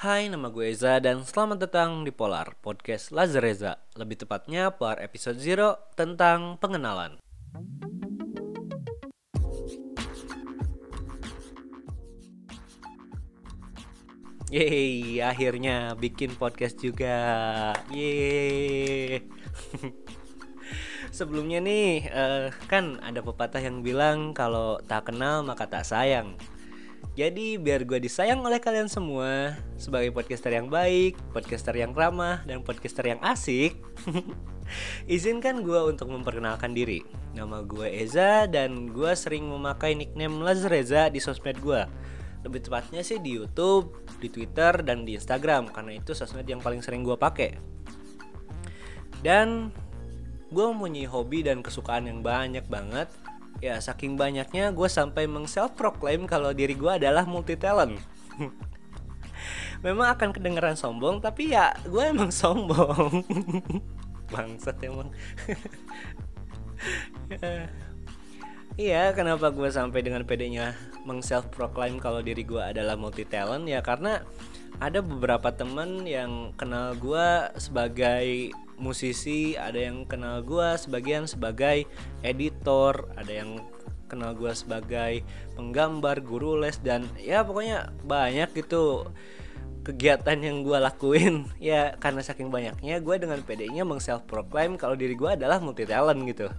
Hai, nama gue Eza dan selamat datang di Polar Podcast Lazareza. Lebih tepatnya Polar episode 0 tentang pengenalan. Yeay, akhirnya bikin podcast juga. Yeay. Sebelumnya nih, uh, kan ada pepatah yang bilang kalau tak kenal maka tak sayang. Jadi biar gue disayang oleh kalian semua sebagai podcaster yang baik, podcaster yang ramah, dan podcaster yang asik. Izinkan gue untuk memperkenalkan diri. Nama gue Eza dan gue sering memakai nickname Lazreza di sosmed gue lebih tepatnya sih di YouTube, di Twitter dan di Instagram karena itu sosmed yang paling sering gue pakai. Dan gue mempunyai hobi dan kesukaan yang banyak banget. Ya saking banyaknya gue sampai meng self proclaim kalau diri gue adalah multi talent. Memang akan kedengeran sombong tapi ya gue emang sombong. Bangsat emang. Iya, kenapa gue sampai dengan pedenya meng self proclaim kalau diri gue adalah multi talent ya karena ada beberapa teman yang kenal gue sebagai musisi, ada yang kenal gue sebagian sebagai editor, ada yang kenal gue sebagai penggambar, guru les dan ya pokoknya banyak gitu kegiatan yang gue lakuin ya karena saking banyaknya gue dengan pedenya meng self proclaim kalau diri gue adalah multi talent gitu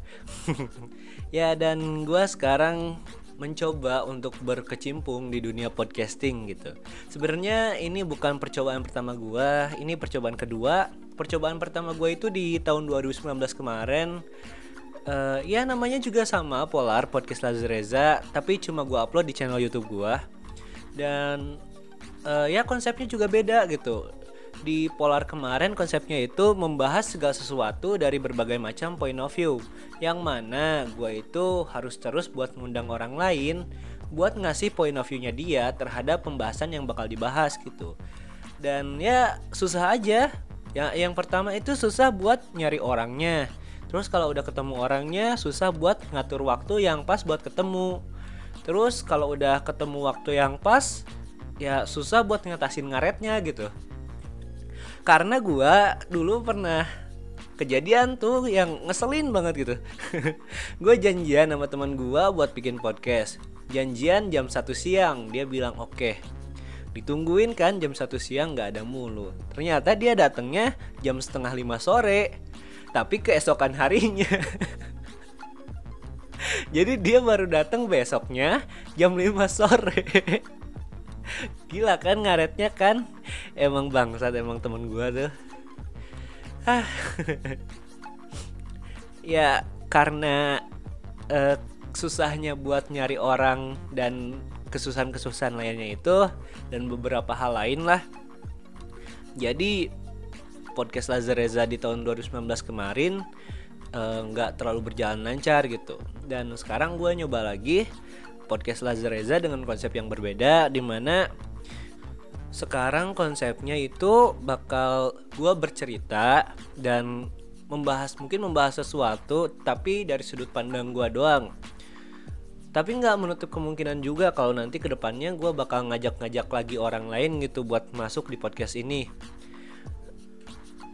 ya dan gue sekarang mencoba untuk berkecimpung di dunia podcasting gitu. Sebenarnya ini bukan percobaan pertama gue, ini percobaan kedua. Percobaan pertama gue itu di tahun 2019 kemarin. Uh, ya namanya juga sama Polar Podcast Lazareza, tapi cuma gue upload di channel YouTube gue. Dan uh, ya konsepnya juga beda gitu di Polar kemarin konsepnya itu membahas segala sesuatu dari berbagai macam point of view yang mana gue itu harus terus buat ngundang orang lain buat ngasih point of view-nya dia terhadap pembahasan yang bakal dibahas gitu dan ya susah aja yang yang pertama itu susah buat nyari orangnya. Terus kalau udah ketemu orangnya susah buat ngatur waktu yang pas buat ketemu. Terus kalau udah ketemu waktu yang pas ya susah buat ngatasin ngaretnya gitu. Karena gue dulu pernah kejadian tuh yang ngeselin banget gitu. Gue janjian sama teman gue buat bikin podcast. Janjian jam satu siang dia bilang oke. okay. Ditungguin kan jam satu siang nggak ada mulu. Ternyata dia datangnya jam setengah lima sore. Tapi keesokan harinya. Jadi dia baru datang besoknya jam 5 sore. Gila kan ngaretnya kan? Emang bangsat emang temen gue tuh. Ah. Ya karena uh, susahnya buat nyari orang dan kesusahan-kesusahan lainnya itu dan beberapa hal lain lah. Jadi podcast Lazareza di tahun 2019 kemarin eh, nggak uh, terlalu berjalan lancar gitu. Dan sekarang gue nyoba lagi podcast Lazareza dengan konsep yang berbeda di mana sekarang konsepnya itu bakal gue bercerita dan membahas mungkin membahas sesuatu tapi dari sudut pandang gue doang tapi nggak menutup kemungkinan juga kalau nanti ke depannya gue bakal ngajak-ngajak lagi orang lain gitu buat masuk di podcast ini.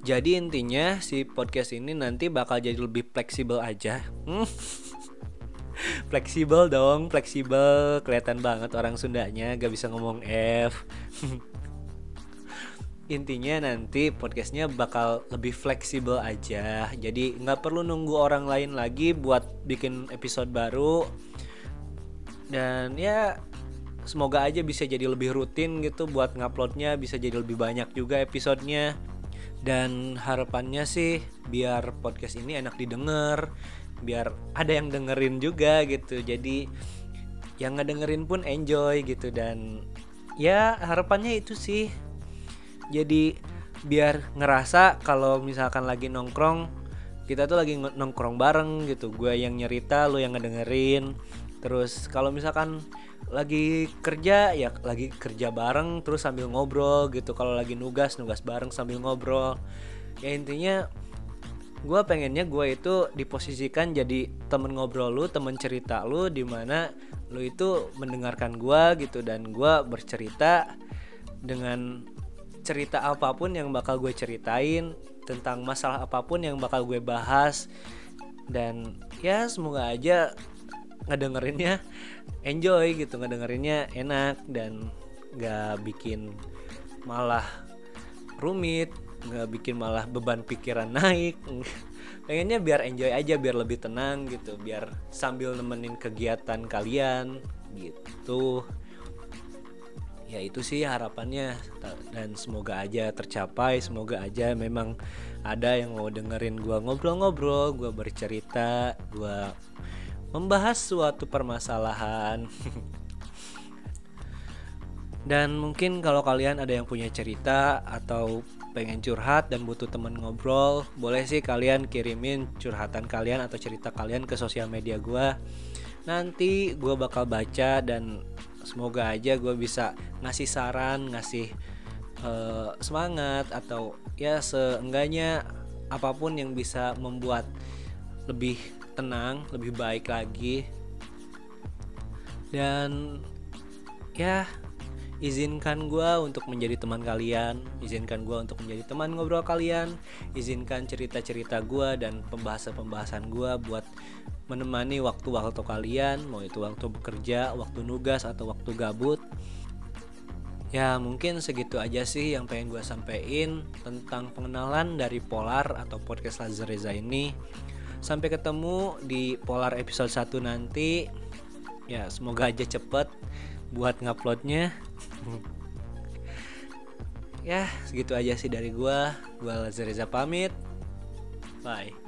Jadi intinya si podcast ini nanti bakal jadi lebih fleksibel aja. Hmm. fleksibel dong fleksibel. Kelihatan banget orang Sundanya gak bisa ngomong F. Intinya nanti podcastnya bakal lebih fleksibel aja. Jadi nggak perlu nunggu orang lain lagi buat bikin episode baru dan ya semoga aja bisa jadi lebih rutin gitu buat nguploadnya bisa jadi lebih banyak juga episodenya. Dan harapannya sih biar podcast ini enak didengar biar ada yang dengerin juga gitu. Jadi yang ngedengerin pun enjoy gitu. Dan ya harapannya itu sih. Jadi biar ngerasa kalau misalkan lagi nongkrong kita tuh lagi nongkrong bareng gitu. Gue yang nyerita lo yang ngedengerin terus kalau misalkan lagi kerja ya lagi kerja bareng terus sambil ngobrol gitu. Kalau lagi nugas nugas bareng sambil ngobrol. Ya intinya gue pengennya gue itu diposisikan jadi temen ngobrol lu temen cerita lu di mana lu itu mendengarkan gue gitu. Dan gue bercerita dengan cerita apa pun yang bakal gue ceritain tentang masalah apa pun yang bakal gue bahas. Dan ya semoga aja ngedengerinnya enjoy gitu ngedengerinnya enak dan gak bikin malah rumit nggak bikin malah beban pikiran naik. Pengennya biar enjoy aja biar lebih tenang gitu biar sambil nemenin kegiatan kalian gitu. Ya itu sih harapannya. Dan semoga aja tercapai semoga aja memang ada yang mau dengerin gua ngobrol-ngobrol gua bercerita gua membahas suatu permasalahan. Dan mungkin kalau kalian ada yang punya cerita atau pengen curhat dan butuh temen ngobrol boleh sih kalian kirimin curhatan kalian atau cerita kalian ke sosial media gua. Nanti gue bakal baca dan semoga aja gue bisa ngasih saran ngasih uh, semangat atau ya seenggaknya apa pun yang bisa membuat lebih tenang lebih baik lagi. Dan ya izinkan gue untuk menjadi teman kalian. Izinkan gue untuk menjadi teman ngobrol kalian. Izinkan cerita-cerita gue dan pembahasan-pembahasan gue buat menemani waktu-waktu kalian. Mau itu waktu bekerja waktu nugas atau waktu gabut. Ya mungkin segitu aja sih yang pengen gue sampein tentang pengenalan dari Polar atau podcast Lazar Reza ini sampai ketemu di Polar episode 1 nanti. Ya semoga aja cepet buat nguploadnya. Ya segitu aja sih dari gua. Gua Lazareza pamit. Bye